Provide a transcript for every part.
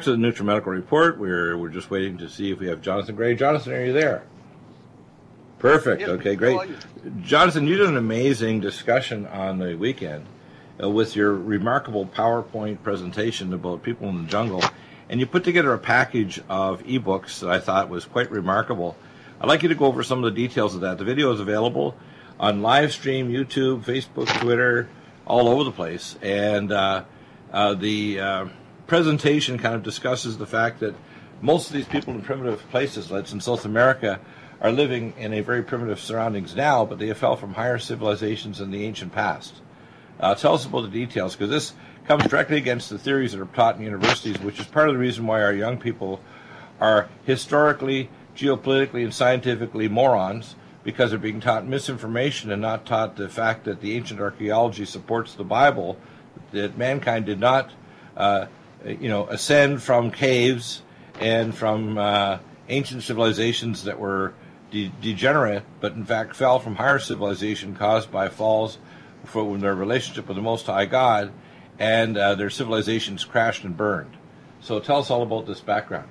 Back to the NutriMedical Report. We're we're just waiting to see if we have Jonathan Gray. Jonathan, are you there? Perfect. okay, great. Jonathan, you did an amazing discussion on the weekend uh, with your remarkable PowerPoint presentation about people in the jungle, and you put together a package of ebooks that I thought was quite remarkable. I'd like you to go over some of the details of that. The video is available on live stream, YouTube, Facebook, Twitter, all over the place, and uh, uh, the uh, presentation kind of discusses the fact that most of these people in primitive places, like in South America, are living in a very primitive surroundings now, but they have fell from higher civilizations in the ancient past. Uh, tell us about the details, because this comes directly against the theories that are taught in universities, which is part of the reason why our young people are historically, geopolitically, and scientifically morons, because they're being taught misinformation and not taught the fact that the ancient archaeology supports the Bible, that mankind did not uh, you know, ascend from caves and from uh, ancient civilizations that were de- degenerate, but in fact fell from higher civilization caused by falls from their relationship with the Most High God, and uh, their civilizations crashed and burned. So tell us all about this background.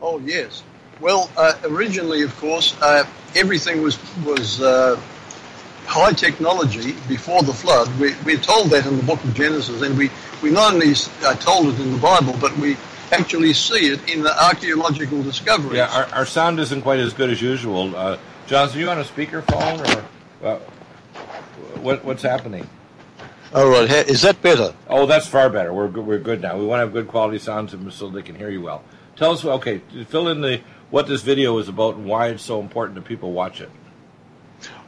Oh yes. Well, uh, originally, of course, uh, everything was was uh, high technology before the flood. We, we're told that in the book of Genesis, and we we not only are told it in the Bible, but we actually see it in the archaeological discoveries. Yeah, our, our sound isn't quite as good as usual. Uh, Jonathan, are you on a speakerphone or uh, what, what's happening? All right, is that better? Oh, that's far better. We're good, we're good now. We want to have good quality sound so they can hear you well. Tell us, okay, fill in the what this video is about and why it's so important that people watch it.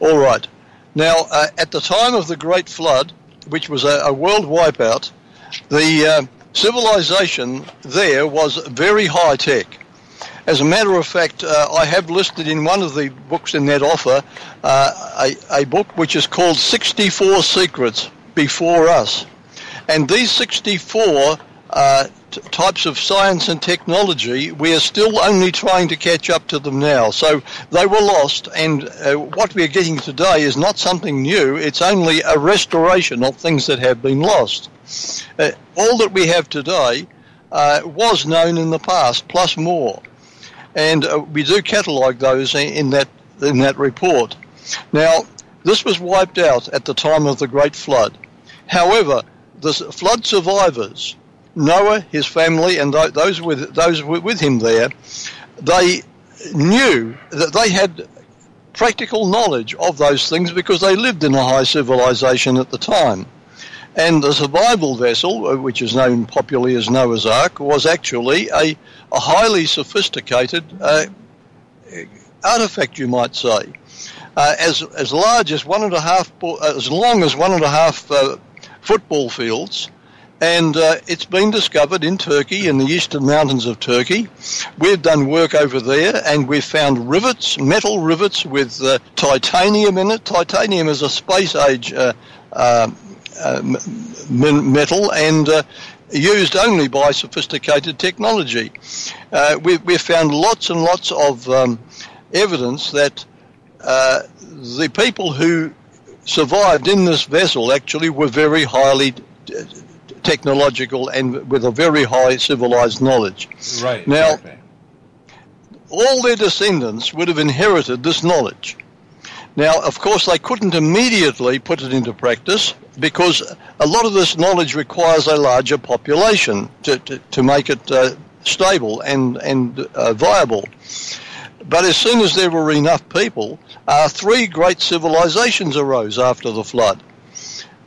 All right. Now, uh, at the time of the Great Flood, which was a, a world wipeout, the uh, civilization there was very high tech. As a matter of fact, uh, I have listed in one of the books in that offer uh, a, a book which is called 64 Secrets Before Us. And these 64 uh, t- types of science and technology, we are still only trying to catch up to them now. So they were lost, and uh, what we are getting today is not something new, it's only a restoration of things that have been lost. Uh, all that we have today uh, was known in the past, plus more. And uh, we do catalogue those in that, in that report. Now, this was wiped out at the time of the Great Flood. However, the flood survivors Noah, his family, and those with those with him there, they knew that they had practical knowledge of those things because they lived in a high civilization at the time. And the survival vessel, uh, which is known popularly as Noah's Ark, was actually a, a highly sophisticated uh, artifact, you might say, uh, as as large as one and a half, as long as one and a half uh, football fields, and uh, it's been discovered in Turkey, in the eastern mountains of Turkey. We've done work over there, and we've found rivets, metal rivets with uh, titanium in it. Titanium is a space age uh, uh, uh metal and uh, used only by sophisticated technology. We've, we've, found lots and lots of um, evidence that the people who survived in this vessel actually were very highly technological and with a very high civilized knowledge. Right. Now, exactly. all their descendants would have inherited this knowledge. Now, of course, they couldn't immediately put it into practice because a lot of this knowledge requires a larger population to, to, to make it uh, stable and, and uh, viable. But as soon as there were enough people, uh, three great civilizations arose after the flood.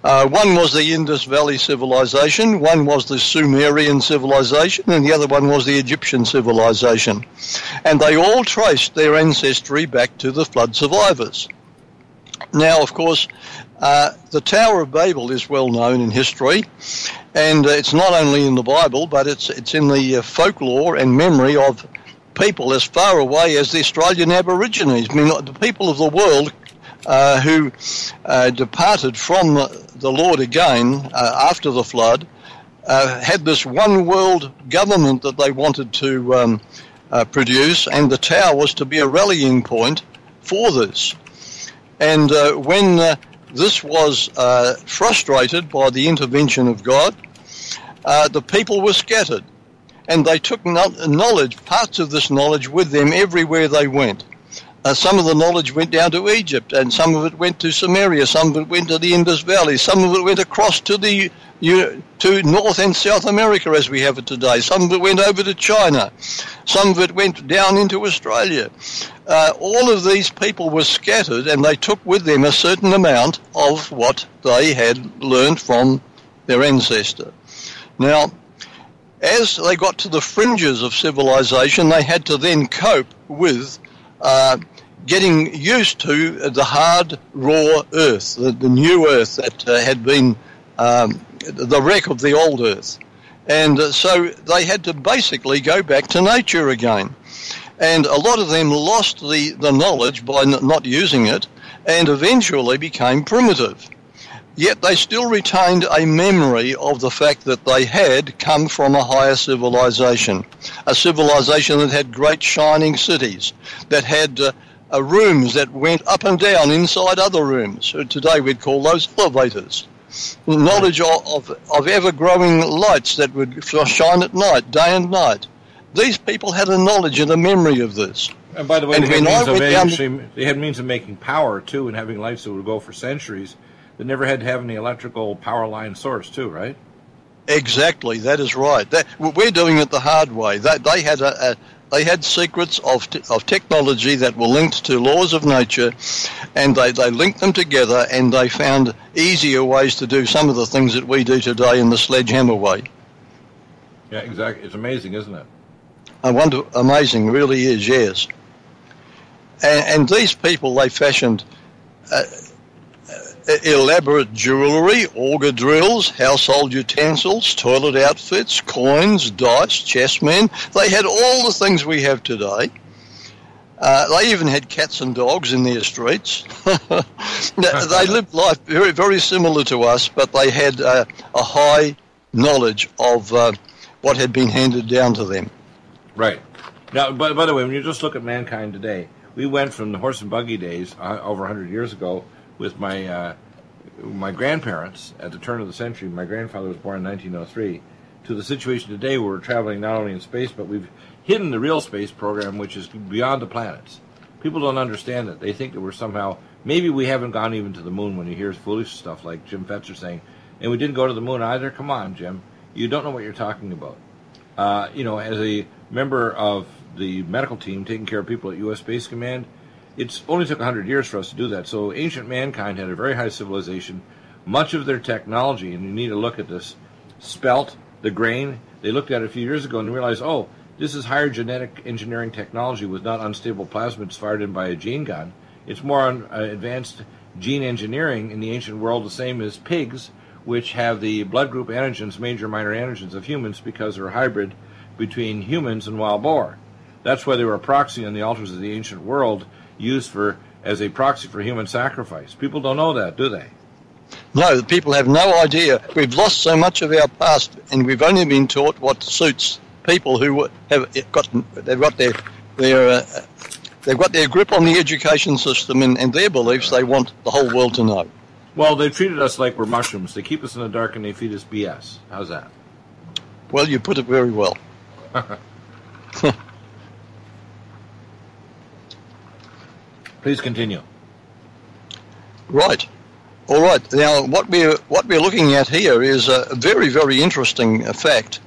Uh, one was the Indus Valley civilization, one was the Sumerian civilization, and the other one was the Egyptian civilization. And they all traced their ancestry back to the flood survivors. Now, of course, uh, the Tower of Babel is well known in history, and uh, it's not only in the Bible, but it's it's in the uh, folklore and memory of people as far away as the Australian Aborigines. I mean, the people of the world uh, who uh, departed from the Lord again uh, after the flood, had this one world government that they wanted to um, produce, and the tower was to be a rallying point for this. And uh, when this was frustrated by the intervention of God, uh, the people were scattered, and they took knowledge, parts of this knowledge, with them everywhere they went. Uh, some of the knowledge went down to Egypt, and some of it went to Sumeria, some of it went to the Indus Valley, some of it went across to the you, to North and South America as we have it today. Some of it went over to China, some of it went down into Australia. Uh, all of these people were scattered, and they took with them a certain amount of what they had learned from their ancestor. Now, as they got to the fringes of civilization, they had to then cope with uh, getting used to the hard, raw earth, the, the new earth that uh, had been um, the wreck of the old earth. And so they had to basically go back to nature again. And a lot of them lost the, the knowledge by n- not using it and eventually became primitive. Yet they still retained a memory of the fact that they had come from a higher civilization, a civilization that had great shining cities, that had uh, uh, rooms that went up and down inside other rooms. So Today we'd call those elevators. Knowledge of, of, of ever growing lights that would shine at night, day and night. These people had a knowledge and a memory of this. And by the way, they had, means of actually, they had means of making power too and having lights that would go for centuries They never had to have any electrical power line source too, right? Exactly, that is right. That, we're doing it the hard way. They, they had a, a they had secrets of, t- of technology that were linked to laws of nature, and they, they linked them together, and they found easier ways to do some of the things that we do today in the sledgehammer way. Yeah, exactly. It's amazing, isn't it? I wonder, amazing, really is, yes. And, and these people, they fashioned uh, elaborate jewellery, auger drills, household utensils, toilet outfits, coins, dice, chessmen. They had all the things we have today. Uh, they even had cats and dogs in their streets. they lived life very, very similar to us, but they had uh, a high knowledge of uh, what had been handed down to them. Right. Now, by, by the way, when you just look at mankind today, we went from the horse and buggy days uh, over 100 years ago with my uh, my grandparents at the turn of the century. My grandfather was born in 1903. To the situation today, where we're traveling not only in space, but we've hidden the real space program, which is beyond the planets. People don't understand it. They think that we're somehow maybe we haven't gone even to the moon. When you hear foolish stuff like Jim Fetzer saying, "And we didn't go to the moon either." Come on, Jim, you don't know what you're talking about. Uh, you know, as a member of the medical team taking care of people at U.S. Space Command, it's only took 100 years for us to do that. So ancient mankind had a very high civilization. Much of their technology, and you need to look at this, spelt, the grain, they looked at it a few years ago and realized, oh, this is higher genetic engineering technology with not unstable plasmids fired in by a gene gun. It's more on, uh, advanced gene engineering in the ancient world, the same as pigs, which have the blood group antigens, major minor antigens of humans because they're a hybrid between humans and wild boar. That's why they were a proxy on the altars of the ancient world used for as a proxy for human sacrifice. People don't know that, do they? No, people have no idea. We've lost so much of our past, and we've only been taught what suits people who have got they've got their their uh, they've got their grip on the education system and, and their beliefs. They want the whole world to know. Well, they've treated us like we're mushrooms. They keep us in the dark and they feed us BS. How's that? Well, you put it very well. Please continue. Right. All right. Now, what we're what we're looking at here is a very very interesting fact.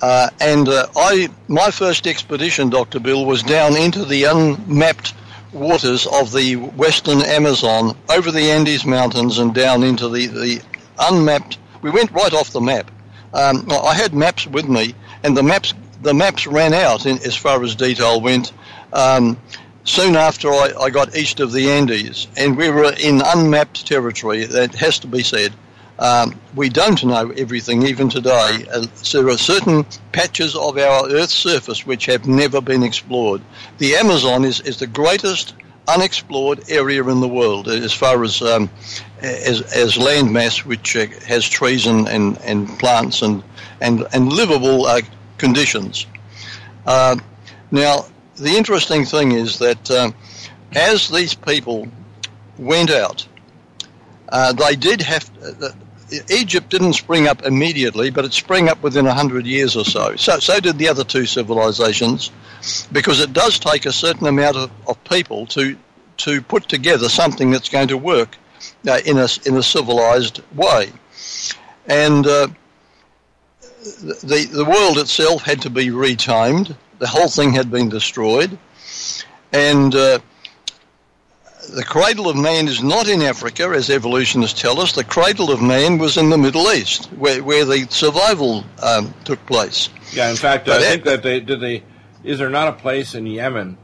Uh, and uh, I, my first expedition, Dr. Bill, was down into the unmapped waters of the western Amazon, over the Andes Mountains, and down into the, the unmapped. We went right off the map. Um, I had maps with me, and the maps the maps ran out in, as far as detail went. Um, soon after I, I, got east of the Andes, and we were in unmapped territory. That has to be said. Um, we don't know everything even today. Uh, so there are certain patches of our Earth's surface which have never been explored. The Amazon is, is the greatest unexplored area in the world as far as um, as, as land mass, which uh, has trees and, and, and plants and and and livable uh, conditions. Uh, now, the interesting thing is that uh, as these people went out, uh, they did have. Uh, Egypt didn't spring up immediately, but it sprang up within hundred years or so. So, so did the other two civilizations, because it does take a certain amount of, of people to to put together something that's going to work uh, in a in a civilized way, and. The, the world itself had to be retamed. The whole thing had been destroyed. And uh, the cradle of man is not in Africa, as evolutionists tell us. The cradle of man was in the Middle East, where, where the survival um, took place. Yeah, in fact, but I think that they did they. Is there not a place in Yemen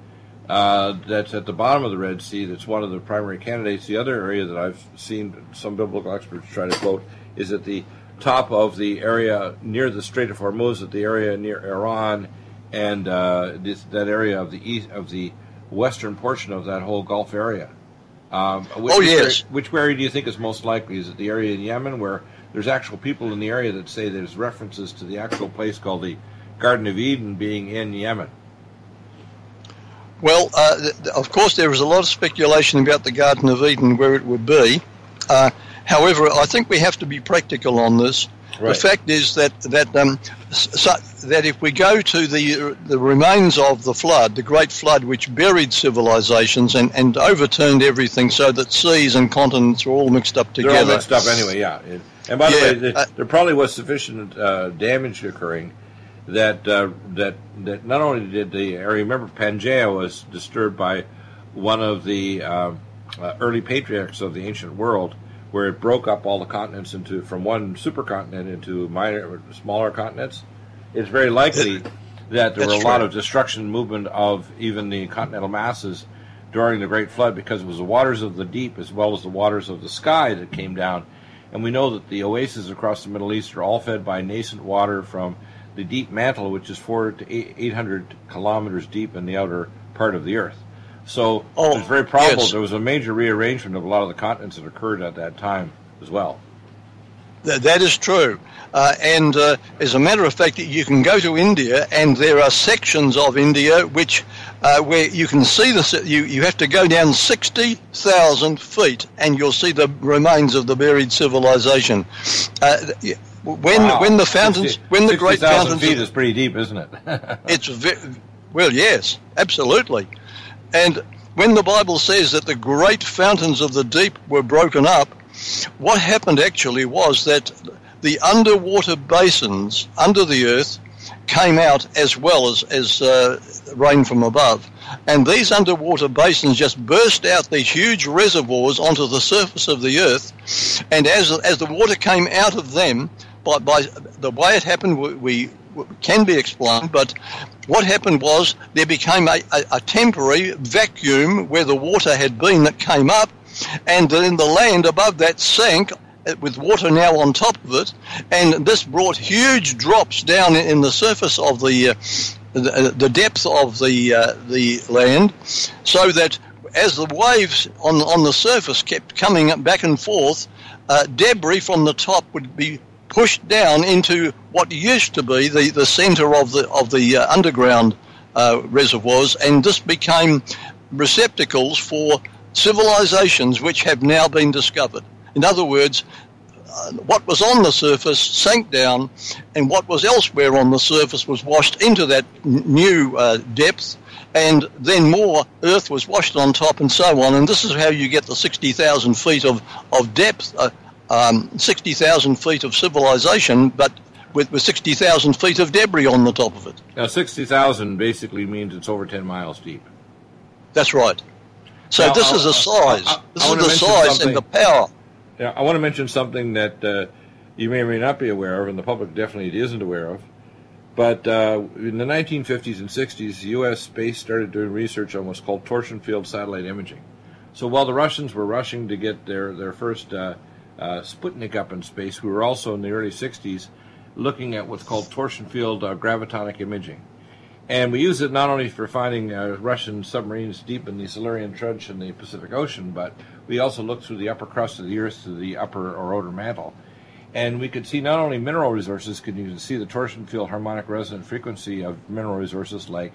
uh, that's at the bottom of the Red Sea that's one of the primary candidates? The other area that I've seen some biblical experts try to quote is that the top of the area near the Strait of Hormuz, at the area near Iran, and uh, this, that area of the east of the western portion of that whole Gulf area. Um, which, oh yes. Which, area do you think is most likely? Is it the area in Yemen where there's actual people in the area that say there's references to the actual place called the Garden of Eden being in Yemen? Well, uh, of course, there was a lot of speculation about the Garden of Eden where it would be. Uh, However, I think we have to be practical on this. Right. The fact is that that um, so, that if we go to the the remains of the flood, the Great Flood, which buried civilizations and, and overturned everything, so that seas and continents were all mixed up together. They're all mixed up anyway. Yeah. And by yeah, the way, uh, there probably was sufficient uh, damage occurring that uh, that that not only did the I remember Pangaea was disturbed by one of the uh, uh, early patriarchs of the ancient world where it broke up all the continents into from one supercontinent into minor, smaller continents, it's very likely that there were a true. lot of destruction movement of even the continental masses during the Great Flood because it was the waters of the deep as well as the waters of the sky that came down. And we know that the oases across the Middle East are all fed by nascent water from the deep mantle, which is four to eight hundred kilometers deep in the outer part of the earth. So oh, it's very probable yes. there was a major rearrangement of a lot of the continents that occurred at that time as well. that, that is true. Uh, and uh, as a matter of fact, you can go to India, and there are sections of India which uh, where you can see the you you have to go down sixty thousand feet, and you'll see the remains of the buried civilization. Uh, when wow. when the fountains 60, when the great fountains feet is pretty deep, isn't it? it's ve- well, yes, absolutely. And when the Bible says that the great fountains of the deep were broken up, what happened actually was that the underwater basins under the earth came out as well as, as uh, rain from above. And these underwater basins just burst out these huge reservoirs onto the surface of the earth. And as, as the water came out of them, by, by the way it happened, we, we can be explained, but what happened was there became a, a, a, temporary vacuum where the water had been that came up, and then the land above that sank with water now on top of it, and this brought huge drops down in the surface of the uh, the, the, depth of the uh, the land, so that as the waves on on the surface kept coming back and forth, uh, debris from the top would be pushed down into what used to be the, the centre of the of the uh, underground uh, reservoirs, and this became receptacles for civilizations which have now been discovered. In other words, uh, what was on the surface sank down, and what was elsewhere on the surface was washed into that n- new uh, depth, and then more earth was washed on top, and so on. And this is how you get the 60,000 feet of, of depth uh, um, 60,000 feet of civilization, but with, with 60,000 feet of debris on the top of it. Now, 60,000 basically means it's over 10 miles deep. That's right. So now, this I'll, is a size. I, I, this is the size and the power. Yeah, I want to mention something that uh, you may or may not be aware of, and the public definitely isn't aware of. But uh, in the 1950s and 60s, U.S. space started doing research on what's called torsion field satellite imaging. So while the Russians were rushing to get their their first uh, uh, Sputnik up in space. We were also in the early 60s looking at what's called torsion field uh, gravitonic imaging. And we use it not only for finding uh, Russian submarines deep in the Silurian Trench in the Pacific Ocean, but we also look through the upper crust of the Earth to the upper or outer mantle. And we could see not only mineral resources, could you see the torsion field harmonic resonant frequency of mineral resources like,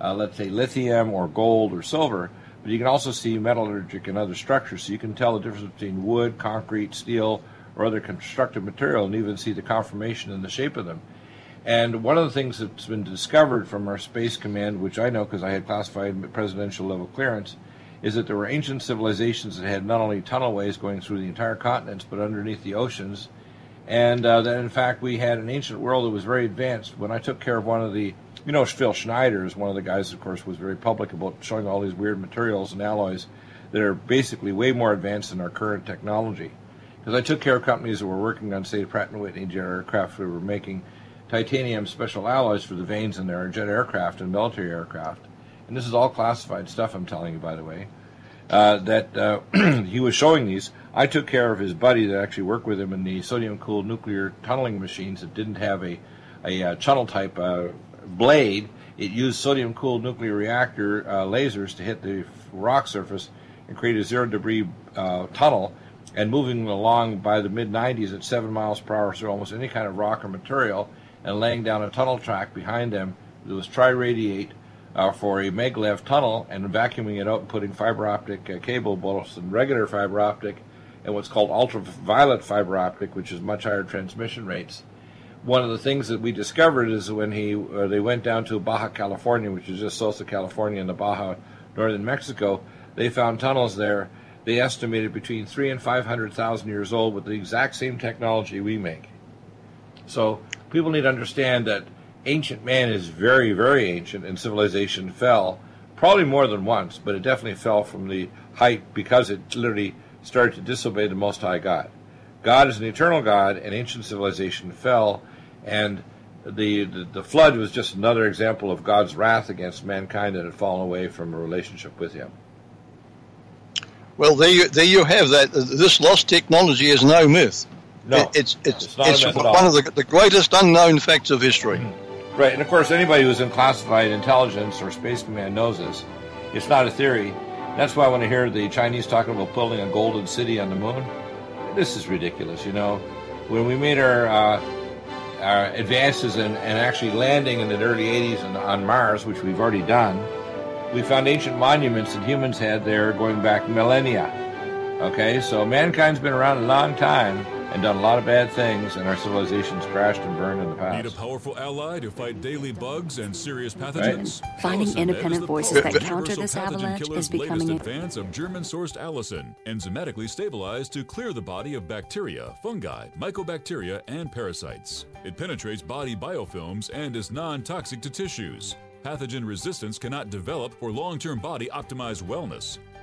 uh, let's say, lithium or gold or silver, but you can also see metallurgic and other structures, so you can tell the difference between wood, concrete, steel, or other constructive material and even see the conformation and the shape of them. And one of the things that's been discovered from our Space Command, which I know because I had classified presidential level clearance, is that there were ancient civilizations that had not only tunnelways going through the entire continents, but underneath the oceans. And uh, that in fact we had an ancient world that was very advanced. When I took care of one of the, you know, Phil Schneider is one of the guys, of course, was very public about showing all these weird materials and alloys that are basically way more advanced than our current technology. Because I took care of companies that were working on, say, Pratt & Whitney jet aircraft that were making titanium special alloys for the vanes in their jet aircraft and military aircraft. And this is all classified stuff, I'm telling you, by the way. Uh, that uh, he was showing these. I took care of his buddy that actually worked with him in the sodium-cooled nuclear tunneling machines that didn't have a, a, a uh, tunnel type uh, blade. It used sodium-cooled nuclear reactor uh, lasers to hit the rock surface and create a zero debris uh, tunnel. And moving along by the mid 90s at seven miles per hour through almost any kind of rock or material, and laying down a tunnel track behind them that was tri-radiate uh, for a maglev tunnel and vacuuming it out and putting fiber optic uh, cable, both in regular fiber optic and what's called ultraviolet fiber optic, which is much higher transmission rates. One of the things that we discovered is when he uh, they went down to Baja California, which is just south of California in the Baja, northern Mexico, they found tunnels there. They estimated between three and five hundred thousand years old with the exact same technology we make. So people need to understand that ancient man is very, very ancient, and civilization fell probably more than once, but it definitely fell from the height because it literally started to disobey the Most High God. God is an eternal God, and ancient civilization fell, and the, the, the flood was just another example of God's wrath against mankind that had fallen away from a relationship with Him. Well, there you, there you have that. This lost technology is no myth. No, it's it's it's, it's one of the, the greatest unknown facts of history. Mm-hmm. Right, and of course, anybody who's in classified intelligence or space command knows this. It's not a theory. That's why when I hear the Chinese talking about building a golden city on the moon, this is ridiculous. You know, when we made our uh, advances in, and actually landing in the early 80s on Mars, which we've already done, we found ancient monuments that humans had there going back millennia. Okay, so mankind's been around a long time and done a lot of bad things, and our civilization's crashed and burned in the past. Need a powerful ally to fight daily bugs and serious pathogens? Right. Finding independent voices that counter this avalanche is becoming a advance of German-sourced allicin, enzymatically stabilized to clear the body of bacteria, fungi, mycobacteria, and parasites. It penetrates body biofilms and is non-toxic to tissues. Pathogen resistance cannot develop for long-term body optimized wellness.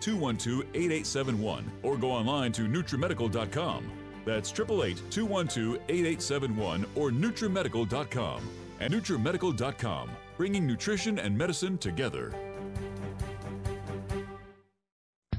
212 8871 or go online to NutriMedical.com. That's 888 212 8871 or NutriMedical.com. And NutriMedical.com, bringing nutrition and medicine together.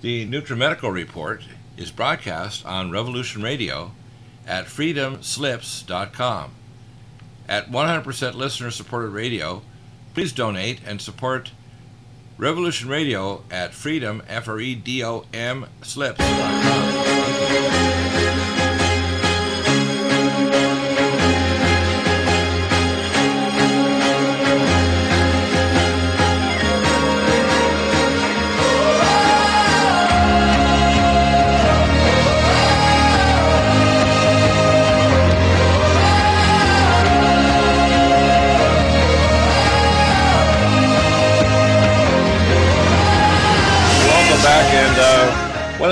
The NutriMedical Report is broadcast on Revolution Radio at freedomslips.com. At 100% listener supported radio, please donate and support Revolution Radio at freedom, F R E D O M, slips.com.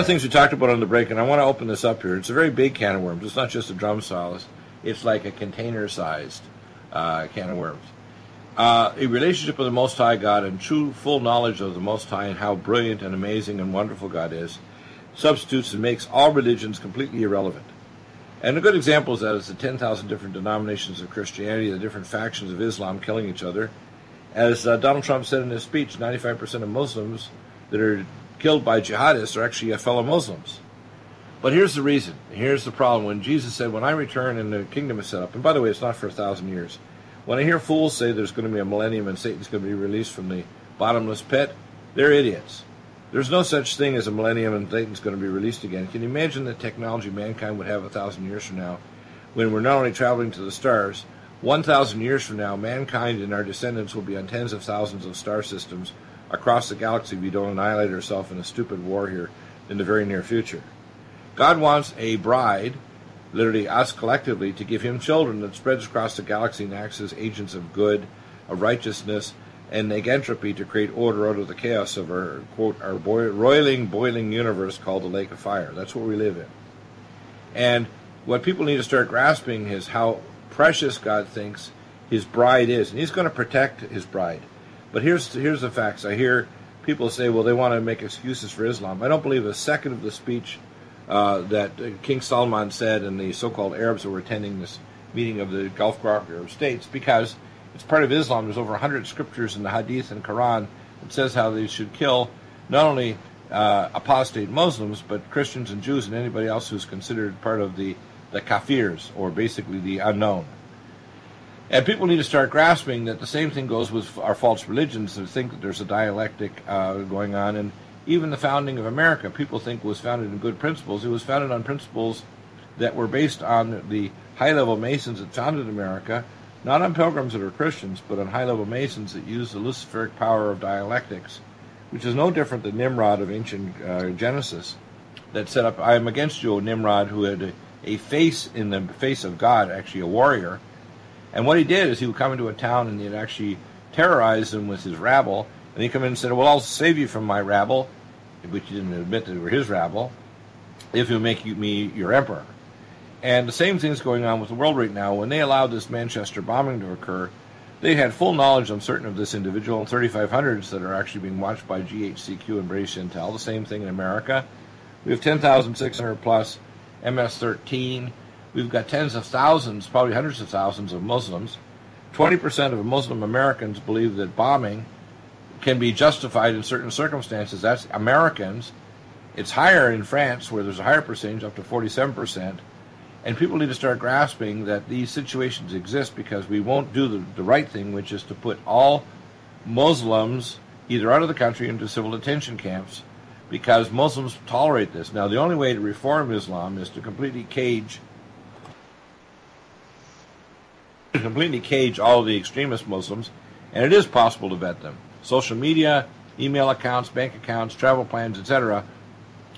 the things we talked about on the break, and I want to open this up here. It's a very big can of worms. It's not just a drum solace; it's like a container-sized uh, can of worms. Uh, a relationship with the Most High God and true full knowledge of the Most High and how brilliant and amazing and wonderful God is substitutes and makes all religions completely irrelevant. And a good example of that is the 10,000 different denominations of Christianity, the different factions of Islam killing each other. As uh, Donald Trump said in his speech, 95% of Muslims that are killed by jihadists are actually uh, fellow Muslims. But here's the reason. Here's the problem. When Jesus said, When I return and the kingdom is set up, and by the way, it's not for a thousand years. When I hear fools say there's going to be a millennium and Satan's going to be released from the bottomless pit, they're idiots. There's no such thing as a millennium and Satan's going to be released again. Can you imagine the technology mankind would have a thousand years from now when we're not only traveling to the stars, 1,000 years from now, mankind and our descendants will be on tens of thousands of star systems across the galaxy if we don't annihilate ourselves in a stupid war here in the very near future. God wants a bride, literally us collectively, to give him children that spreads across the galaxy and acts as agents of good, of righteousness, and negentropy to create order out of the chaos of our quote our roiling, boiling universe called the lake of fire. That's what we live in. And what people need to start grasping is how precious God thinks his bride is, and he's going to protect his bride. But here's here's the facts. I hear people say, well, they want to make excuses for Islam. I don't believe a second of the speech uh, that King Salman said and the so-called Arabs who were attending this meeting of the Gulf Cooperative States because it's part of Islam. There's over 100 scriptures in the Hadith and Quran that says how they should kill not only uh, apostate Muslims but Christians and Jews and anybody else who's considered part of the the kafirs or basically the unknown. And people need to start grasping that the same thing goes with our false religions that think that there's a dialectic uh, going on. And even the founding of America, people think was founded in good principles. It was founded on principles that were based on the high level Masons that founded America, not on pilgrims that are Christians, but on high level Masons that use the Luciferic power of dialectics, which is no different than Nimrod of ancient uh, Genesis that set up, I am against you, O Nimrod, who had a face in the face of God, actually a warrior and what he did is he would come into a town and he'd actually terrorize them with his rabble. And he'd come in and said, Well, I'll save you from my rabble, which he didn't admit that they were his rabble, if you'll make you, me your emperor. And the same thing's going on with the world right now. When they allowed this Manchester bombing to occur, they had full knowledge on certain of this individual and 3500s that are actually being watched by GHQ and British Intel. The same thing in America. We have 10,600 plus MS 13 We've got tens of thousands, probably hundreds of thousands of Muslims. 20% of Muslim Americans believe that bombing can be justified in certain circumstances. That's Americans. It's higher in France, where there's a higher percentage, up to 47%. And people need to start grasping that these situations exist because we won't do the, the right thing, which is to put all Muslims either out of the country into civil detention camps because Muslims tolerate this. Now, the only way to reform Islam is to completely cage completely cage all the extremist Muslims, and it is possible to vet them. Social media, email accounts, bank accounts, travel plans, etc.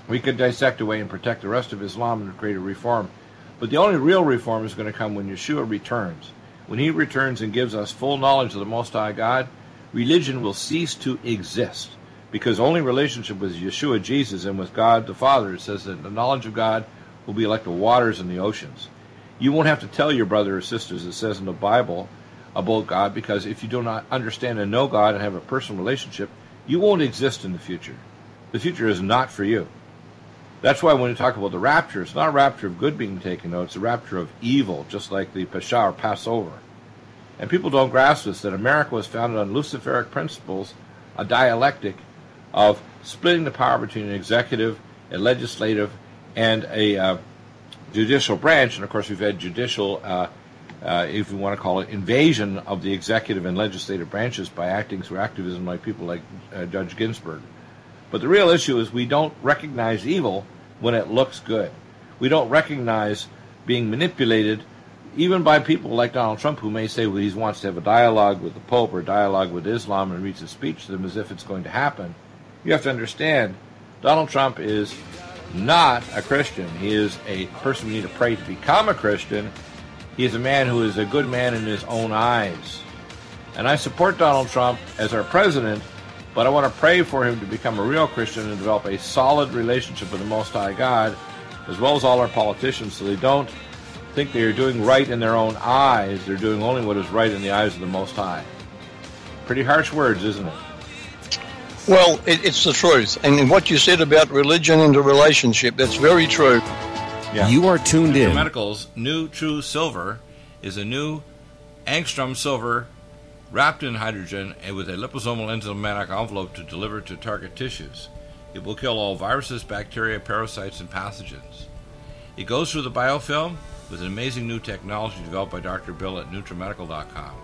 We could dissect away and protect the rest of Islam and create a reform. But the only real reform is going to come when Yeshua returns. When he returns and gives us full knowledge of the Most High God, religion will cease to exist. Because only relationship with Yeshua Jesus and with God the Father, says that the knowledge of God will be like the waters in the oceans. You won't have to tell your brother or sisters, it says in the Bible, about God, because if you do not understand and know God and have a personal relationship, you won't exist in the future. The future is not for you. That's why when we talk about the rapture, it's not a rapture of good being taken, no, it's a rapture of evil, just like the Pesach or Passover. And people don't grasp this, that America was founded on Luciferic principles, a dialectic of splitting the power between an executive, a legislative, and a uh, judicial branch. And of course, we've had judicial, uh, uh, if we want to call it, invasion of the executive and legislative branches by acting through activism like people like uh, Judge Ginsburg. But the real issue is we don't recognize evil when it looks good. We don't recognize being manipulated even by people like Donald Trump who may say well, he wants to have a dialogue with the Pope or dialogue with Islam and reads a speech to them as if it's going to happen. You have to understand Donald Trump is not a Christian. He is a person we need to pray to become a Christian. He is a man who is a good man in his own eyes. And I support Donald Trump as our president but I want to pray for him to become a real Christian and develop a solid relationship with the Most High God, as well as all our politicians, so they don't think they are doing right in their own eyes. They're doing only what is right in the eyes of the Most High. Pretty harsh words, isn't it? Well, it, it's the truth. And what you said about religion and the relationship, that's very true. Yeah. You are tuned in. Medical's new True Silver is a new angstrom silver wrapped in hydrogen and with a liposomal enzymatic envelope to deliver to target tissues. It will kill all viruses, bacteria, parasites, and pathogens. It goes through the biofilm with an amazing new technology developed by Dr. Bill at NutriMedical.com.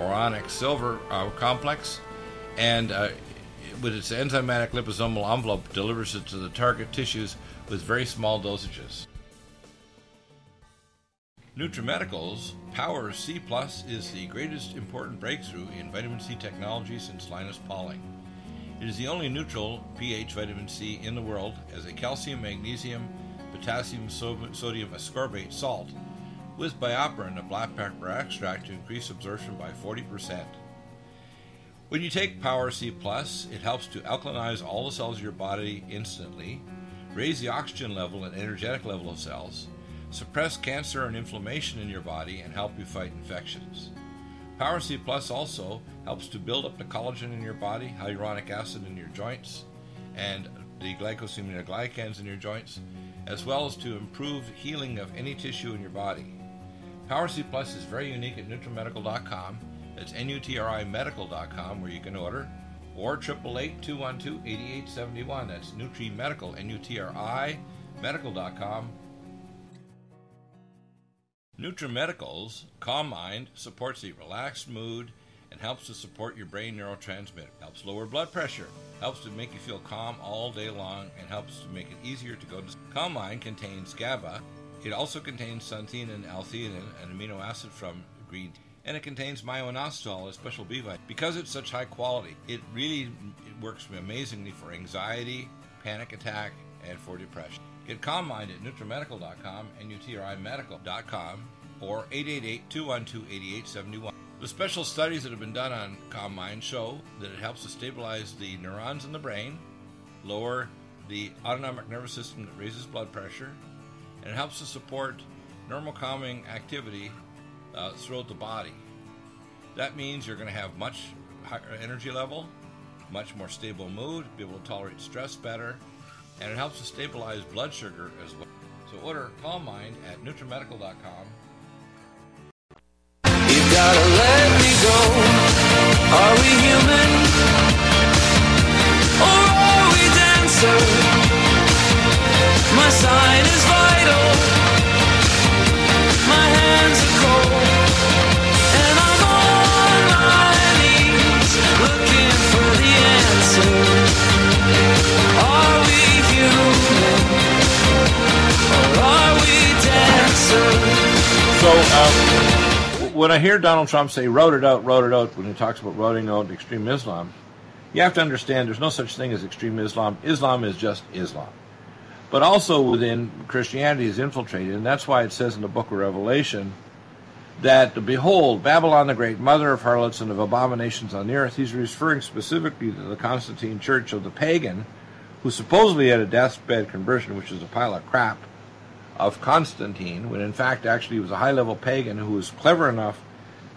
or onyx silver uh, complex, and uh, with its enzymatic liposomal envelope, delivers it to the target tissues with very small dosages. NutriMedical's Power C Plus is the greatest important breakthrough in vitamin C technology since Linus Pauling. It is the only neutral pH vitamin C in the world as a calcium, magnesium, potassium, sodium ascorbate salt with BioPerine, a black pepper extract to increase absorption by 40%. When you take Power C it helps to alkalinize all the cells of your body instantly, raise the oxygen level and energetic level of cells, suppress cancer and inflammation in your body, and help you fight infections. Power C Plus also helps to build up the collagen in your body, hyaluronic acid in your joints, and the glycosaminoglycans in your joints, as well as to improve healing of any tissue in your body. Power C Plus is very unique at NutriMedical.com. That's N-U-T-R-I Medical.com where you can order, or 888-212-8871. That's NutriMedical, N-U-T-R-I Medical.com NutriMedical's Calm Mind supports a relaxed mood and helps to support your brain neurotransmitter, helps lower blood pressure, helps to make you feel calm all day long, and helps to make it easier to go to sleep. Calm Mind contains GABA. It also contains xanthine and L-theanine, an amino acid from green tea. And it contains myo-inositol, a special B vitamin. Because it's such high quality, it really it works amazingly for anxiety, panic attack, and for depression. Get Calm Mind at NutriMedical.com and UTRIMedical.com or 888-212-8871. The special studies that have been done on Calm Mind show that it helps to stabilize the neurons in the brain, lower the autonomic nervous system that raises blood pressure, and it helps to support normal calming activity uh, throughout the body. That means you're going to have much higher energy level, much more stable mood, be able to tolerate stress better, and it helps to stabilize blood sugar as well. So order Calm Mind at NutriMedical.com. You gotta let me go. Are we human? Or are we dancer? My is vital. My hands are cold. And I'm on my knees looking for the answer. Are we human? Or are we dancer? So, um, when I hear Donald Trump say "wrote it out, wrote it out," when he talks about writing out extreme Islam, you have to understand there's no such thing as extreme Islam. Islam is just Islam. But also within Christianity is infiltrated, and that's why it says in the book of Revelation that, behold, Babylon the Great, mother of harlots and of abominations on the earth. He's referring specifically to the Constantine church of the pagan, who supposedly had a deathbed conversion, which is a pile of crap of Constantine, when in fact actually he was a high level pagan who was clever enough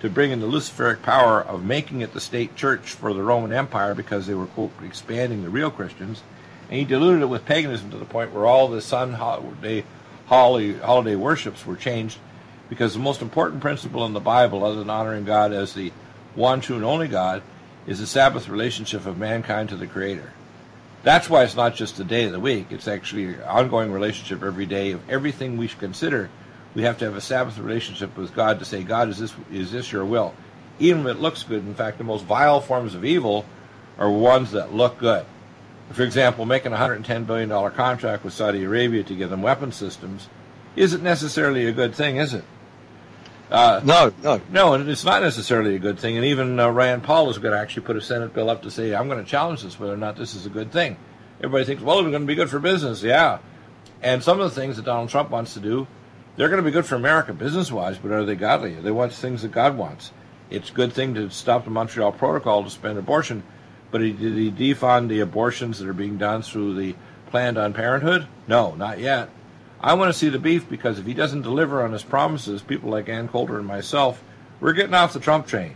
to bring in the Luciferic power of making it the state church for the Roman Empire because they were, quote, expanding the real Christians. And he diluted it with paganism to the point where all the sun holiday, holiday worships were changed because the most important principle in the Bible, other than honoring God as the one true and only God, is the Sabbath relationship of mankind to the Creator. That's why it's not just a day of the week. It's actually an ongoing relationship every day of everything we should consider. We have to have a Sabbath relationship with God to say, God, is this is this your will? Even if it looks good. In fact, the most vile forms of evil are ones that look good. For example, making a $110 billion contract with Saudi Arabia to give them weapon systems isn't necessarily a good thing, is it? Uh, no, no. No, and it's not necessarily a good thing. And even uh, Rand Paul is going to actually put a Senate bill up to say, I'm going to challenge this, whether or not this is a good thing. Everybody thinks, well, it's going to be good for business. Yeah. And some of the things that Donald Trump wants to do, they're going to be good for America business wise, but are they godly? They want things that God wants. It's a good thing to stop the Montreal Protocol to spend abortion, but did he defund the abortions that are being done through the Planned Parenthood? No, not yet. I want to see the beef because if he doesn't deliver on his promises, people like Ann Coulter and myself, we're getting off the Trump train.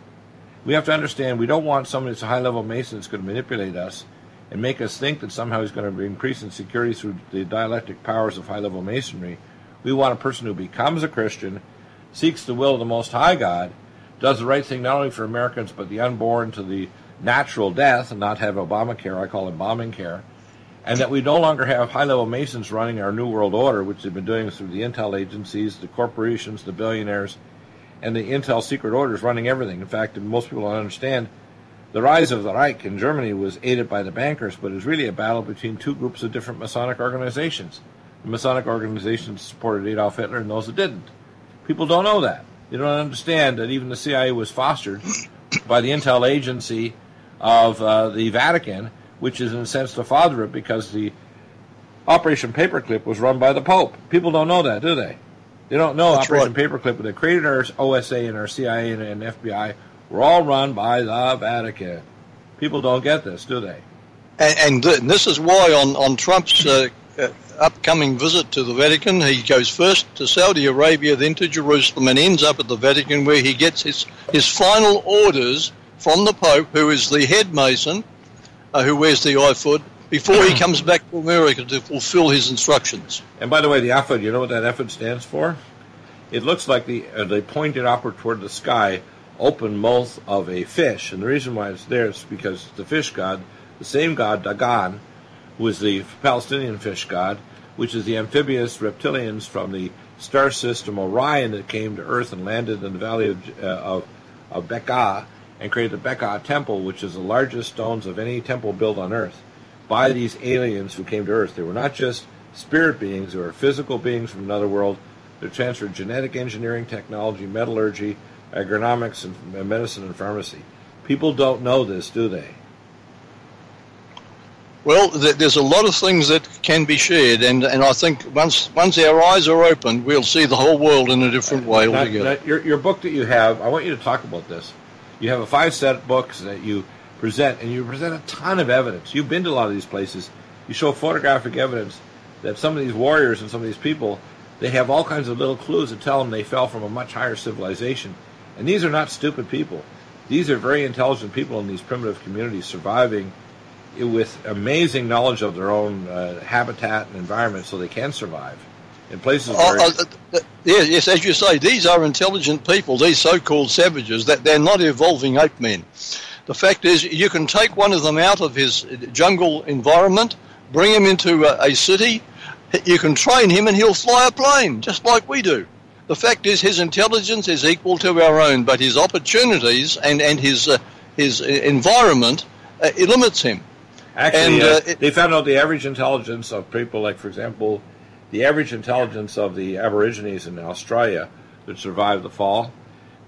We have to understand we don't want somebody that's a high level Mason that's going to manipulate us and make us think that somehow he's going to increase in security through the dialectic powers of high level Masonry. We want a person who becomes a Christian, seeks the will of the Most High God, does the right thing not only for Americans but the unborn to the natural death and not have Obamacare, I call it bombing care, and that we no longer have high level Masons running our New World Order, which they've been doing through the intel agencies, the corporations, the billionaires, and the intel secret orders running everything. In fact, most people don't understand the rise of the Reich in Germany was aided by the bankers, but it was really a battle between two groups of different Masonic organizations. The Masonic organizations supported Adolf Hitler and those that didn't. People don't know that. They don't understand that even the CIA was fostered by the intel agency of uh, the Vatican which is in a sense the father of it because the Operation Paperclip was run by the Pope. People don't know that, do they? They don't know That's Operation right. Paperclip. They created our OSA and our CIA and, and FBI were all run by the Vatican. People don't get this, do they? And, and, th- and this is why on on Trump's uh, uh, upcoming visit to the Vatican, he goes first to Saudi Arabia, then to Jerusalem, and ends up at the Vatican, where he gets his his final orders from the Pope, who is the head Mason, uh, who wears the ephod before he comes back to America to fulfill his instructions. And by the way, the ephod, you know what that ephod stands for? It looks like the uh, they pointed upward toward the sky, open mouth of a fish. And the reason why it's there is because the fish god, the same god Dagon, who is the Palestinian fish god, which is the amphibious reptilians from the star system Orion that came to Earth and landed in the valley of, uh, of, of Bekaa and created the Bekah Temple, which is the largest stones of any temple built on Earth, by these aliens who came to Earth. They were not just spirit beings, they were physical beings from another world. They transferred genetic engineering, technology, metallurgy, agronomics, and medicine and pharmacy. People don't know this, do they? Well, there's a lot of things that can be shared, and, and I think once once our eyes are opened, we'll see the whole world in a different uh, way altogether. your, your book that you have, I want you to talk about this. You have a five set books that you present, and you present a ton of evidence. You've been to a lot of these places. You show photographic evidence that some of these warriors and some of these people, they have all kinds of little clues that tell them they fell from a much higher civilization. And these are not stupid people. These are very intelligent people in these primitive communities surviving with amazing knowledge of their own uh, habitat and environment so they can survive in places where. Uh, uh, uh, yes, yes, as you say, these are intelligent people, these so called savages, that they're not evolving ape men. the fact is, you can take one of them out of his jungle environment, bring him into a, a city, you can train him and he'll fly a plane, just like we do. The fact is, his intelligence is equal to our own, but his opportunities and, and his, uh, his environment uh, it limits him. Actually, And, uh, uh, they found out the average intelligence of people, like, for example, the average intelligence of the Aborigines in Australia that survived the fall,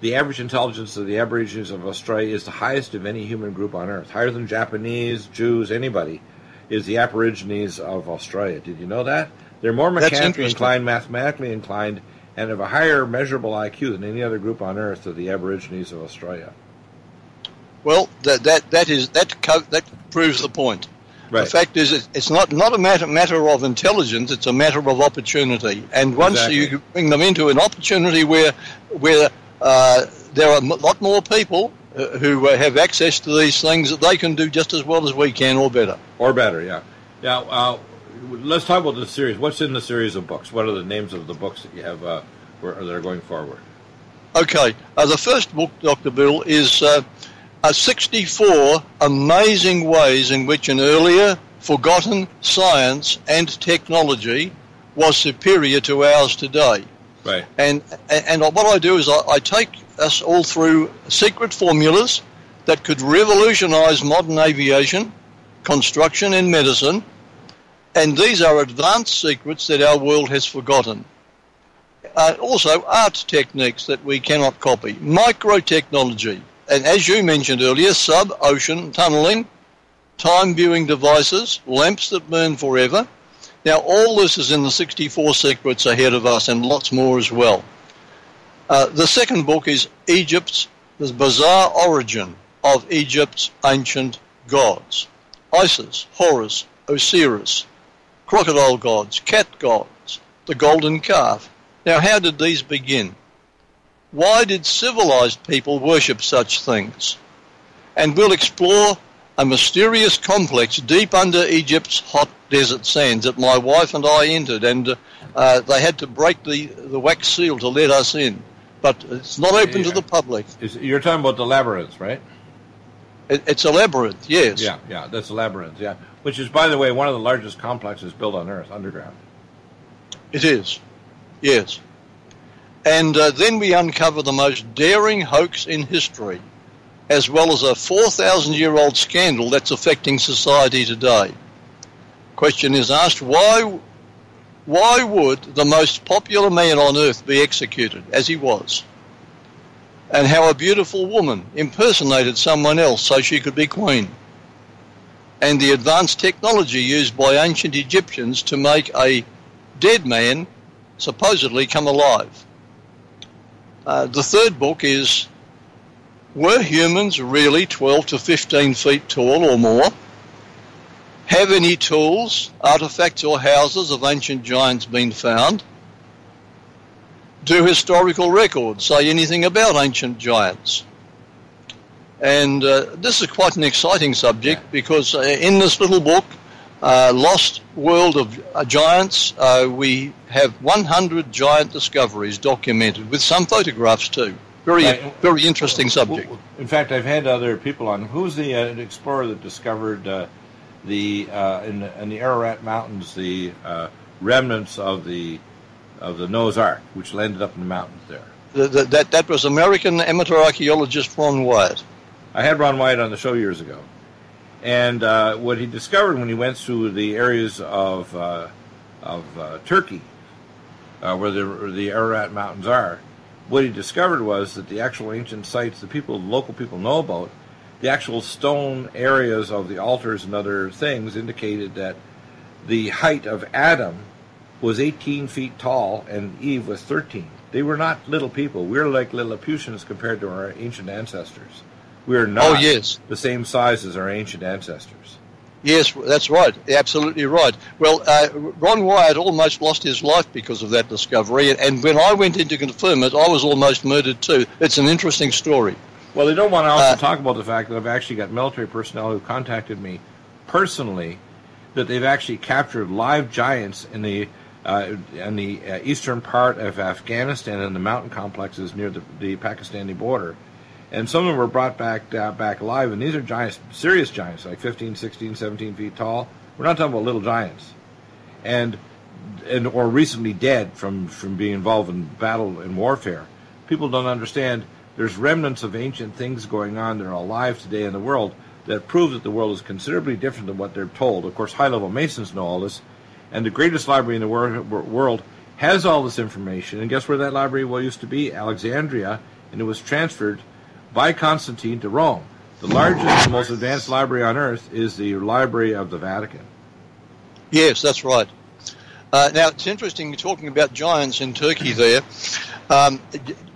the average intelligence of the Aborigines of Australia is the highest of any human group on Earth. Higher than Japanese, Jews, anybody, is the Aborigines of Australia. Did you know that? They're more That's mechanically inclined, mathematically inclined, and have a higher measurable IQ than any other group on Earth of the Aborigines of Australia. Well, that that that is that co- that proves the point. Right. The fact is, it's not not a matter matter of intelligence; it's a matter of opportunity. And once Exactly. you bring them into an opportunity where where uh, there are a lot more people uh, who uh, have access to these things, that they can do just as well as we can, or better. Or better, yeah. Now, uh, let's talk about the series. What's in the series of books? What are the names of the books that you have uh, where, that are going forward? Okay, uh, the first book, Dr. Bill, is uh, 64 amazing ways in which an earlier forgotten science and technology was superior to ours today. Right. And, and what I do is I, I take us all through secret formulas that could revolutionize modern aviation, construction, and medicine. And these are advanced secrets that our world has forgotten. Uh, also, art techniques that we cannot copy, microtechnology, and as you mentioned earlier, sub ocean tunneling, time viewing devices, lamps that burn forever. Now, all this is in the 64 secrets ahead of us, and lots more as well. Uh, the second book is Egypt's The Bizarre Origin of Egypt's Ancient Gods Isis, Horus, Osiris, crocodile gods, cat gods, the golden calf. Now, how did these begin? Why did civilized people worship such things? And we'll explore a mysterious complex deep under Egypt's hot desert sands that my wife and I entered, and uh, they had to break the, the wax seal to let us in. But it's not open to the public. Is, you're talking about the labyrinth, right? It, it's a labyrinth, yes. Yeah, yeah, that's a labyrinth, yeah. Which is, by the way, one of the largest complexes built on Earth, underground. It is, yes. And uh, then we uncover the most daring hoax in history, as well as a 4,000 year old scandal that's affecting society today. Question is asked why, why would the most popular man on earth be executed, as he was? And how a beautiful woman impersonated someone else so she could be queen. And the advanced technology used by ancient Egyptians to make a dead man supposedly come alive. Uh, the third book is Were humans really 12 to 15 feet tall or more? Have any tools, artifacts, or houses of ancient giants been found? Do historical records say anything about ancient giants? And uh, this is quite an exciting subject because uh, in this little book, uh, Lost World of uh, Giants, uh, we have 100 giant discoveries documented with some photographs too. Very, Right. very interesting subject. In fact, I've had other people on. Who's the uh, explorer that discovered uh, the uh, in, the in the Ararat Mountains the uh, remnants of the of the Noah's Ark, which landed up in the mountains there? Th- th- that, that was American amateur archaeologist Ron Wyatt. I had Ron White on the show years ago, and uh, what he discovered when he went through the areas of uh, of uh, Turkey, uh, where the the Ararat Mountains are, what he discovered was that the actual ancient sites, the people, local people know about, the actual stone areas of the altars and other things indicated that the height of Adam was 18 feet tall and Eve was 13. They were not little people. We are like Lilliputians compared to our ancient ancestors. We are not Oh, yes. the same size as our ancient ancestors. Yes, that's right. Absolutely right. Well, uh, Ron Wyatt almost lost his life because of that discovery, and when I went in to confirm it, I was almost murdered too. It's an interesting story. Well, they don't want to also Uh, talk about the fact that I've actually got military personnel who contacted me personally that they've actually captured live giants in the uh, in the uh, eastern part of Afghanistan and the mountain complexes near the, the Pakistani border, and some of them were brought back uh, back alive. And these are giants, serious giants, like 15, 16, 17 feet tall. We're not talking about little giants, and and or recently dead from from being involved in battle and warfare. People don't understand. There's remnants of ancient things going on that are alive today in the world that prove that the world is considerably different than what they're told. Of course, high-level Masons know all this, and the greatest library in the wor- world has all this information. And guess where that library well used to be? Alexandria, and it was transferred by Constantine to Rome. The largest and most advanced library on earth is the Library of the Vatican. Yes, that's right. Uh, now, it's interesting talking about giants in Turkey there. Um,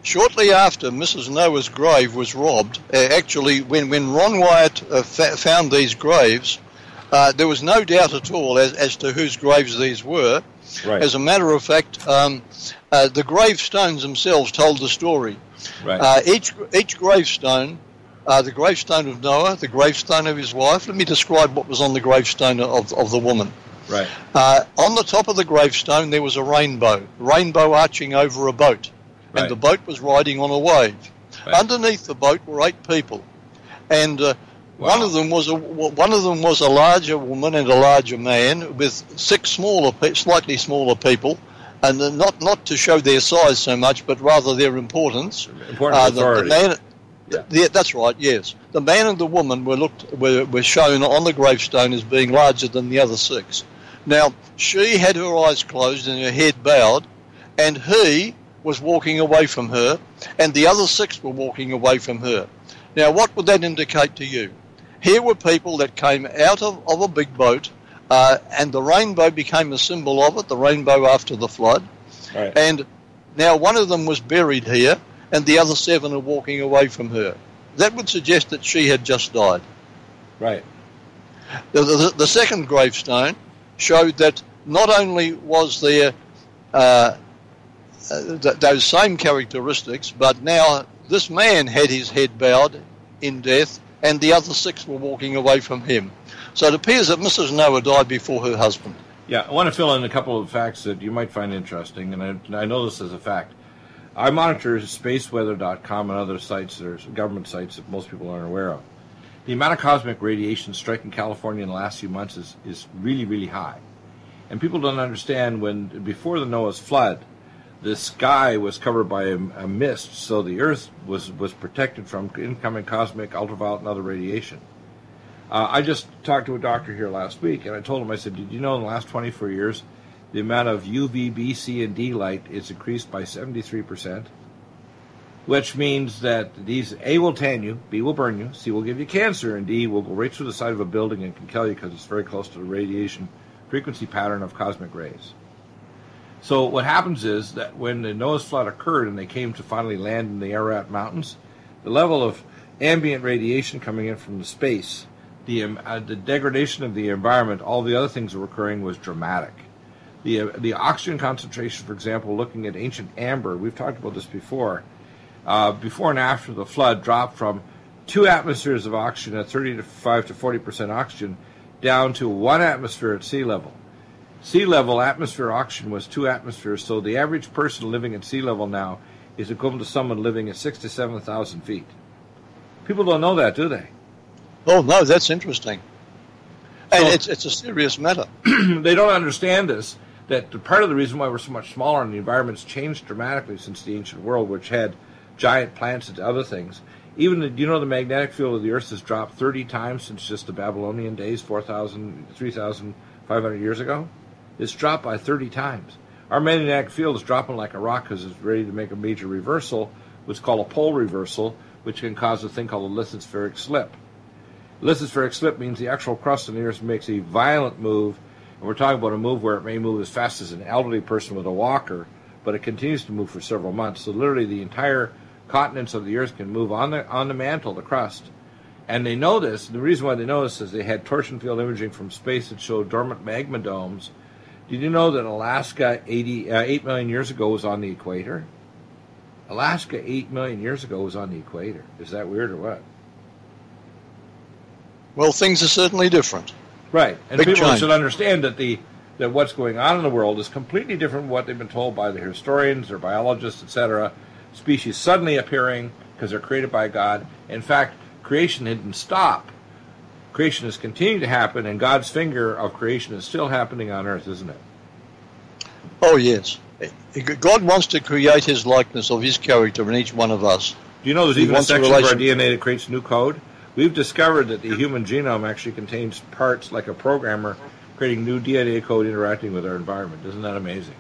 shortly after Mrs. Noah's grave was robbed, uh, actually, when, when Ron Wyatt uh, fa- found these graves, uh, there was no doubt at all as, as to whose graves these were. Right. As a matter of fact, um, uh, the gravestones themselves told the story. Right. Uh, each each gravestone, uh, the gravestone of Noah, the gravestone of his wife. Let me describe what was on the gravestone of, of the woman. Right. Uh, on the top of the gravestone, there was a rainbow, rainbow arching over a boat, Right. and the boat was riding on a wave. Right. Underneath the boat were eight people, and uh, one of them was a one of them was a larger woman and a larger man with six smaller, slightly smaller people, and not not to show their size so much, but rather their importance. Important Uh, the- the man- Yeah. yeah, that's right. Yes, the man and the woman were looked were, were shown on the gravestone as being larger than the other six. Now she had her eyes closed and her head bowed, and he was walking away from her, and the other six were walking away from her. Now, what would that indicate to you? Here were people that came out of, of a big boat, uh, and the rainbow became a symbol of it. The rainbow after the flood, Right. and now one of them was buried here, and the other seven are walking away from her. That would suggest that she had just died. right. The, the, the second gravestone showed that not only was there uh, uh, th- those same characteristics, but now this man had his head bowed in death, and the other six were walking away from him. So it appears that Mrs. Noah died before her husband. Yeah, I want to fill in a couple of facts that you might find interesting, and I, I know this as a fact. I monitor spaceweather.com and other sites that are government sites that most people aren't aware of. The amount of cosmic radiation striking California in the last few months is, is really, really high. And people don't understand when, before the Noah's flood, the sky was covered by a, a mist, so the Earth was, was protected from incoming cosmic, ultraviolet, and other radiation. Uh, I just talked to a doctor here last week, and I told him, I said, Did you know in the last 24 years, the amount of UV, B, C, and D light is increased by 73%? Which means that these A will tan you, B will burn you, C will give you cancer, and D will go right through the side of a building and can kill you because it's very close to the radiation frequency pattern of cosmic rays. So what happens is that when the Noah's flood occurred and they came to finally land in the Ararat Mountains, the level of ambient radiation coming in from the space, the um, uh, the degradation of the environment, all the other things that were occurring was dramatic. The uh, the oxygen concentration, for example, looking at ancient amber, we've talked about this before. Uh, before and after the flood, dropped from two atmospheres of oxygen at 35 to 40 percent oxygen down to one atmosphere at sea level. Sea level atmosphere oxygen was two atmospheres, so the average person living at sea level now is equivalent to someone living at six to seven thousand feet. People don't know that, do they? Oh no, that's interesting, and So- it's it's a serious matter. they don't understand this. That the part of the reason why we're so much smaller and the environment's changed dramatically since the ancient world, which had giant plants and other things. Even the, you know the magnetic field of the Earth has dropped 30 times since just the Babylonian days, 4,000, 3,500 years ago? It's dropped by 30 times. Our magnetic field is dropping like a rock because it's ready to make a major reversal, what's called a pole reversal, which can cause a thing called a lithospheric slip. Lithospheric slip means the actual crust of the Earth makes a violent move, and we're talking about a move where it may move as fast as an elderly person with a walker, but it continues to move for several months. So literally, the entire continents of the Earth can move on the on the mantle, the crust, and they know this. The reason why they know this is they had torsion field imaging from space that showed dormant magma domes. Did you know that Alaska 80, uh, 8 million years ago was on the equator? Alaska 8 million years ago was on the equator. Is that weird or what? Well, things are certainly different. Right, and Big people change. should understand that the that what's going on in the world is completely different from what they've been told by the historians or biologists, etc. Species suddenly appearing, because they're created by God. In fact, creation didn't stop. Creation has continued to happen, and God's finger of creation is still happening on earth, isn't it? Oh, yes. God wants to create his likeness of his character in each one of us. Do you know there's He even a section of our DNA that creates new code? We've discovered that the human genome actually contains parts like a programmer creating new DNA code interacting with our environment. Isn't that amazing?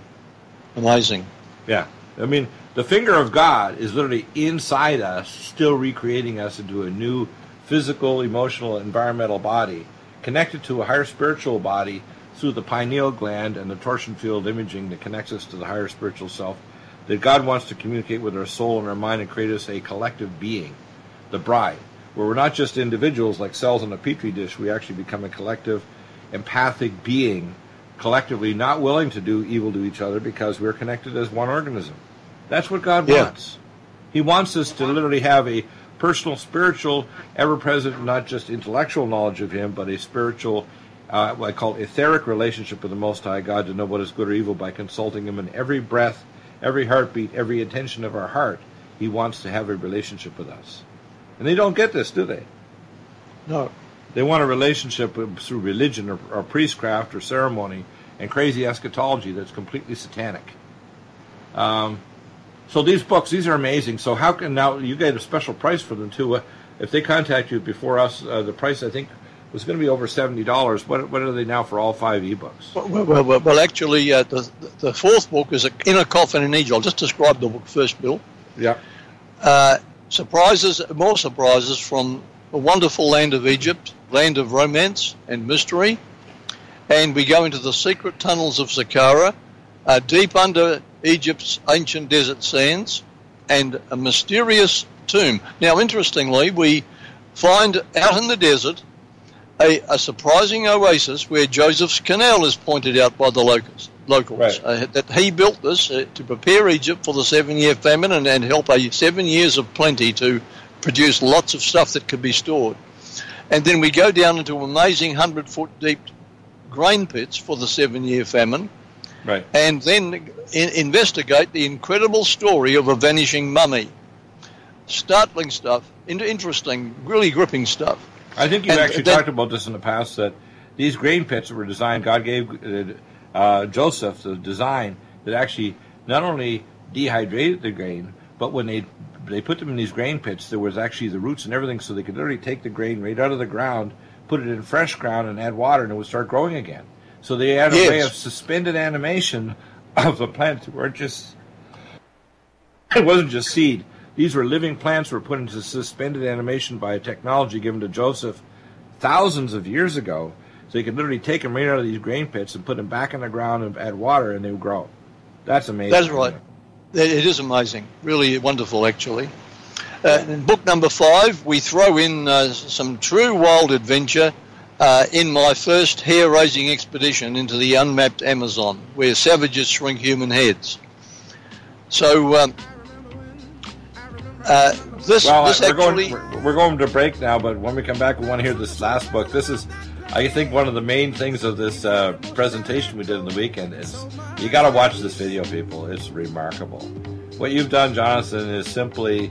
Amazing. Yeah. I mean, the finger of God is literally inside us, still recreating us into a new physical, emotional, environmental body, connected to a higher spiritual body through the pineal gland and the torsion field imaging that connects us to the higher spiritual self. That God wants to communicate with our soul and our mind and create us a collective being, the bride, where we're not just individuals like cells in a petri dish, we actually become a collective, empathic being, collectively not willing to do evil to each other because we're connected as one organism. That's what God Yeah. wants. He wants us to literally have a personal, spiritual, ever present, not just intellectual knowledge of Him, but a spiritual, uh, what I call etheric relationship with the Most High God to know what is good or evil by consulting Him in every breath, every heartbeat, every intention of our heart. He wants to have a relationship with us. And they don't get this, do they? No. They want a relationship through religion or, or priestcraft or ceremony and crazy eschatology that's completely satanic. Um, so these books, these are amazing. So how can now you get a special price for them too? Uh, if they contact you before us, uh, the price I think was going to be over seventy dollars. What what are they now for all five ebooks? Well, well, well, well actually, uh, the, the fourth book is In a Coffin in Egypt. I'll just describe the book first, Bill. Yeah. Surprises, more surprises from the wonderful land of Egypt, land of romance and mystery. And we go into the secret tunnels of Saqqara, uh, deep under Egypt's ancient desert sands, and a mysterious tomb. Now, interestingly, we find out in the desert a, a surprising oasis where Joseph's Canal is pointed out by the locals. Locals Right. uh, that he built this uh, to prepare Egypt for the seven-year famine and, and help a seven years of plenty to produce lots of stuff that could be stored. And then we go down into amazing hundred-foot deep grain pits for the seven-year famine, Right. and then in- investigate the incredible story of a vanishing mummy. Startling stuff, in- interesting, really gripping stuff. I think you actually then- talked about this in the past that these grain pits were designed, God gave uh, Joseph the design that actually not only dehydrated the grain, but when they they put them in these grain pits, there was actually the roots and everything, so they could literally take the grain right out of the ground, put it in fresh ground, and add water, and it would start growing again. So they had a way of suspended animation of the plants that weren't just it wasn't just seed. These were living plants were put into suspended animation by a technology given to Joseph thousands of years ago. So you could literally take them right out of these grain pits and put them back in the ground and add water, and they would grow. That's amazing. That's right. It is amazing, really wonderful, actually. Uh, in book number five, we throw in uh, some true wild adventure uh, in my first hair raising expedition into the unmapped Amazon, where savages shrink human heads. So, um, uh, this, Well, this we're actually. going we're, we're going to break now, but when we come back, we want to hear this last book. This is, I think, one of the main things of this uh, presentation we did in the weekend is you got to watch this video, people. It's remarkable. What you've done, Jonathan, is simply,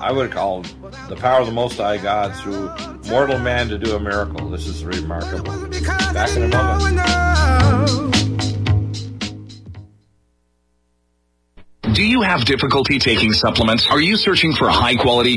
I would call the power of the Most High God through mortal man to do a miracle. This is remarkable. Back in a moment. Do you have difficulty taking supplements? Are you searching for high quality,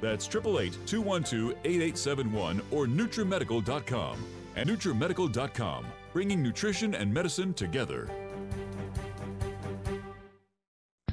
That's 888 212 8871 or NutriMedical.com. And NutriMedical.com, bringing nutrition and medicine together.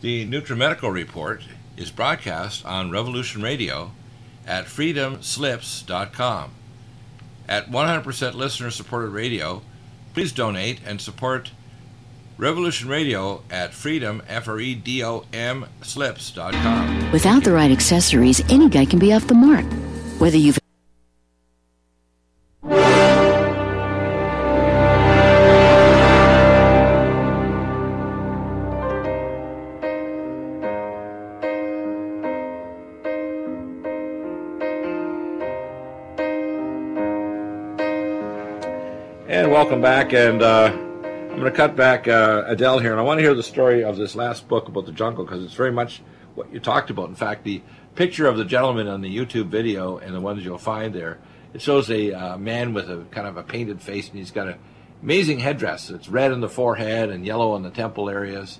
The NutriMedical Report is broadcast on Revolution Radio at freedomslips.com. At 100% listener supported radio, please donate and support Revolution Radio at freedom, F-R-E-D-O-M, slips.com. Without the right accessories, any guy can be off the mark. Whether you've welcome back. And uh, I'm going to cut back uh, Adele here, and I want to hear the story of this last book about the jungle because it's very much what you talked about. In fact, the picture of the gentleman on the YouTube video and the ones you'll find there, it shows a uh, man with a kind of a painted face, and he's got an amazing headdress. It's red in the forehead and yellow in the temple areas.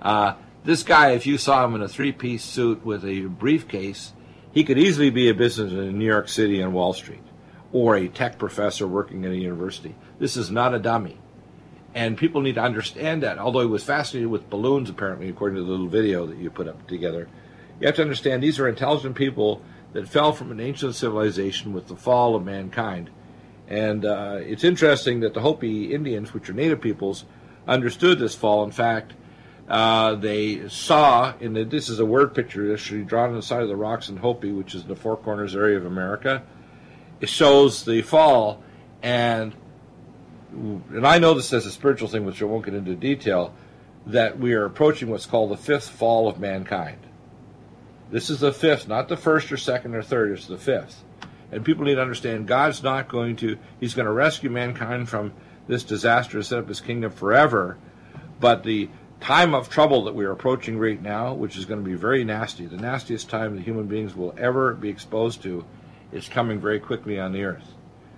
Uh, this guy, if you saw him in a three-piece suit with a briefcase, he could easily be a business in New York City and Wall Street or a tech professor working at a university. This is not a dummy. And people need to understand that. Although he was fascinated with balloons, apparently, according to the little video that you put up together, you have to understand these are intelligent people that fell from an ancient civilization with the fall of mankind. And uh, it's interesting that the Hopi Indians, which are native peoples, understood this fall. In fact, uh, they saw, and this is a word picture actually drawn on the side of the rocks in Hopi, which is the Four Corners area of America. It shows the fall, and and I know this as a spiritual thing, which I won't get into detail, that we are approaching what's called the fifth fall of mankind. This is the fifth, not the first or second or third, it's the fifth. And people need to understand God's not going to, He's going to rescue mankind from this disaster set up His kingdom forever. But the time of trouble that we are approaching right now, which is going to be very nasty, the nastiest time that human beings will ever be exposed to, is coming very quickly on the earth.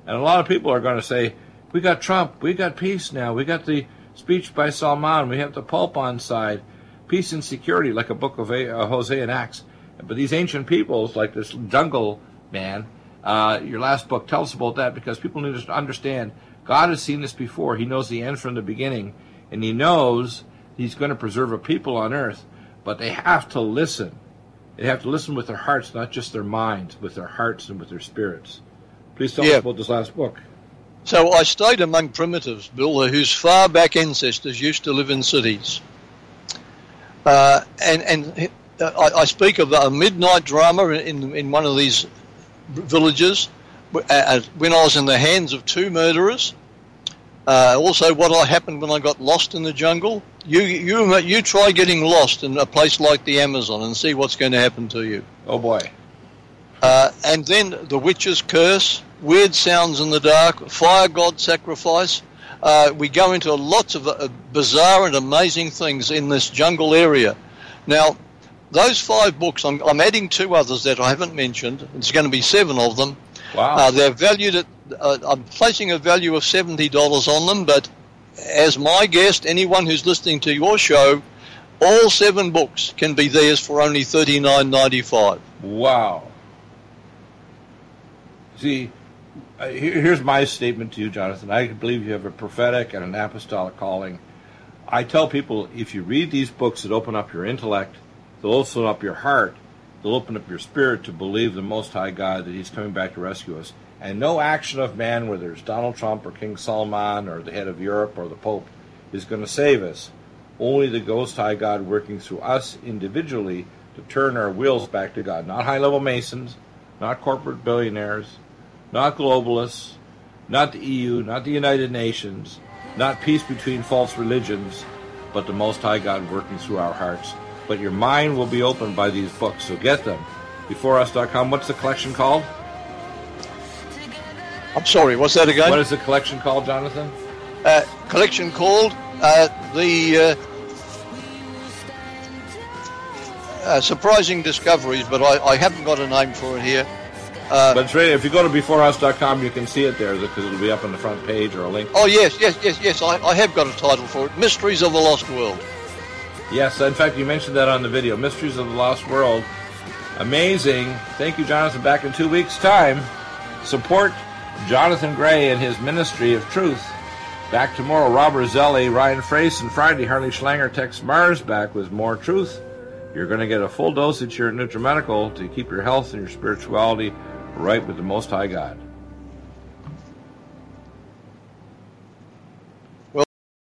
And a lot of people are going to say, we got Trump, we got peace now, we got the speech by Salman, we have the Pope on side, peace and security, like a book of uh, Hosea and Acts. But these ancient peoples, like this jungle man, uh, your last book tells us about that because people need to understand God has seen this before. He knows the end from the beginning, and He knows He's going to preserve a people on earth, but they have to listen. They have to listen with their hearts, not just their minds, with their hearts and with their spirits. Please tell Yeah. us about this last book. So I stayed among primitives, Bill, whose far back ancestors used to live in cities. Uh, and and uh, I, I speak of a midnight drama in, in one of these villages uh, uh, when I was in the hands of two murderers. Uh, also, what happened when I got lost in the jungle. You, you, you try getting lost in a place like the Amazon and see what's going to happen to you. Oh boy. Uh, and then the witch's curse, weird sounds in the dark, fire god sacrifice. Uh, we go into lots of uh, bizarre and amazing things in this jungle area. Now, those five books, I'm, I'm adding two others that I haven't mentioned. It's going to be seven of them. Wow. Uh, they're valued at, uh, I'm placing a value of $70 on them, but as my guest, anyone who's listening to your show, all seven books can be theirs for only $39.95. Wow. See, uh, here's my statement to you, Jonathan. I believe you have a prophetic and an apostolic calling. I tell people if you read these books that open up your intellect, they'll open up your heart, they'll open up your spirit to believe the Most High God that He's coming back to rescue us. And no action of man, whether it's Donald Trump or King Solomon or the head of Europe or the Pope, is going to save us. Only the Most High God working through us individually to turn our wheels back to God. Not high level Masons, not corporate billionaires, not globalists, not the EU, not the United Nations, not peace between false religions, but the Most High God working through our hearts. But your mind will be opened by these books, so get them. BeforeUs.com. What's the collection called? I'm sorry, what's that again? What is the collection called, Jonathan? Uh, collection called uh, the uh, uh, Surprising Discoveries, but I, I, haven't got a name for it here. Uh, but it's really, if you go to BeforeUs.com, you can see it there because it'll be up on the front page or a link. Oh, yes, yes, yes, yes. I, I have got a title for it Mysteries of the Lost World. Yes, in fact, you mentioned that on the video Mysteries of the Lost World. Amazing. Thank you, Jonathan. Back in two weeks' time. Support Jonathan Gray and his ministry of truth. Back tomorrow, Robert Zelli, Ryan Frayson, Friday, Harley Schlanger, Texe Marrs back with more truth. You're going to get a full dosage here at NutriMedical to keep your health and your spirituality right with the Most High God.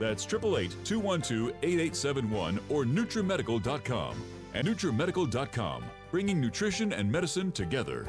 That's 888 212 8871 or NutriMedical.com. And NutriMedical.com, bringing nutrition and medicine together.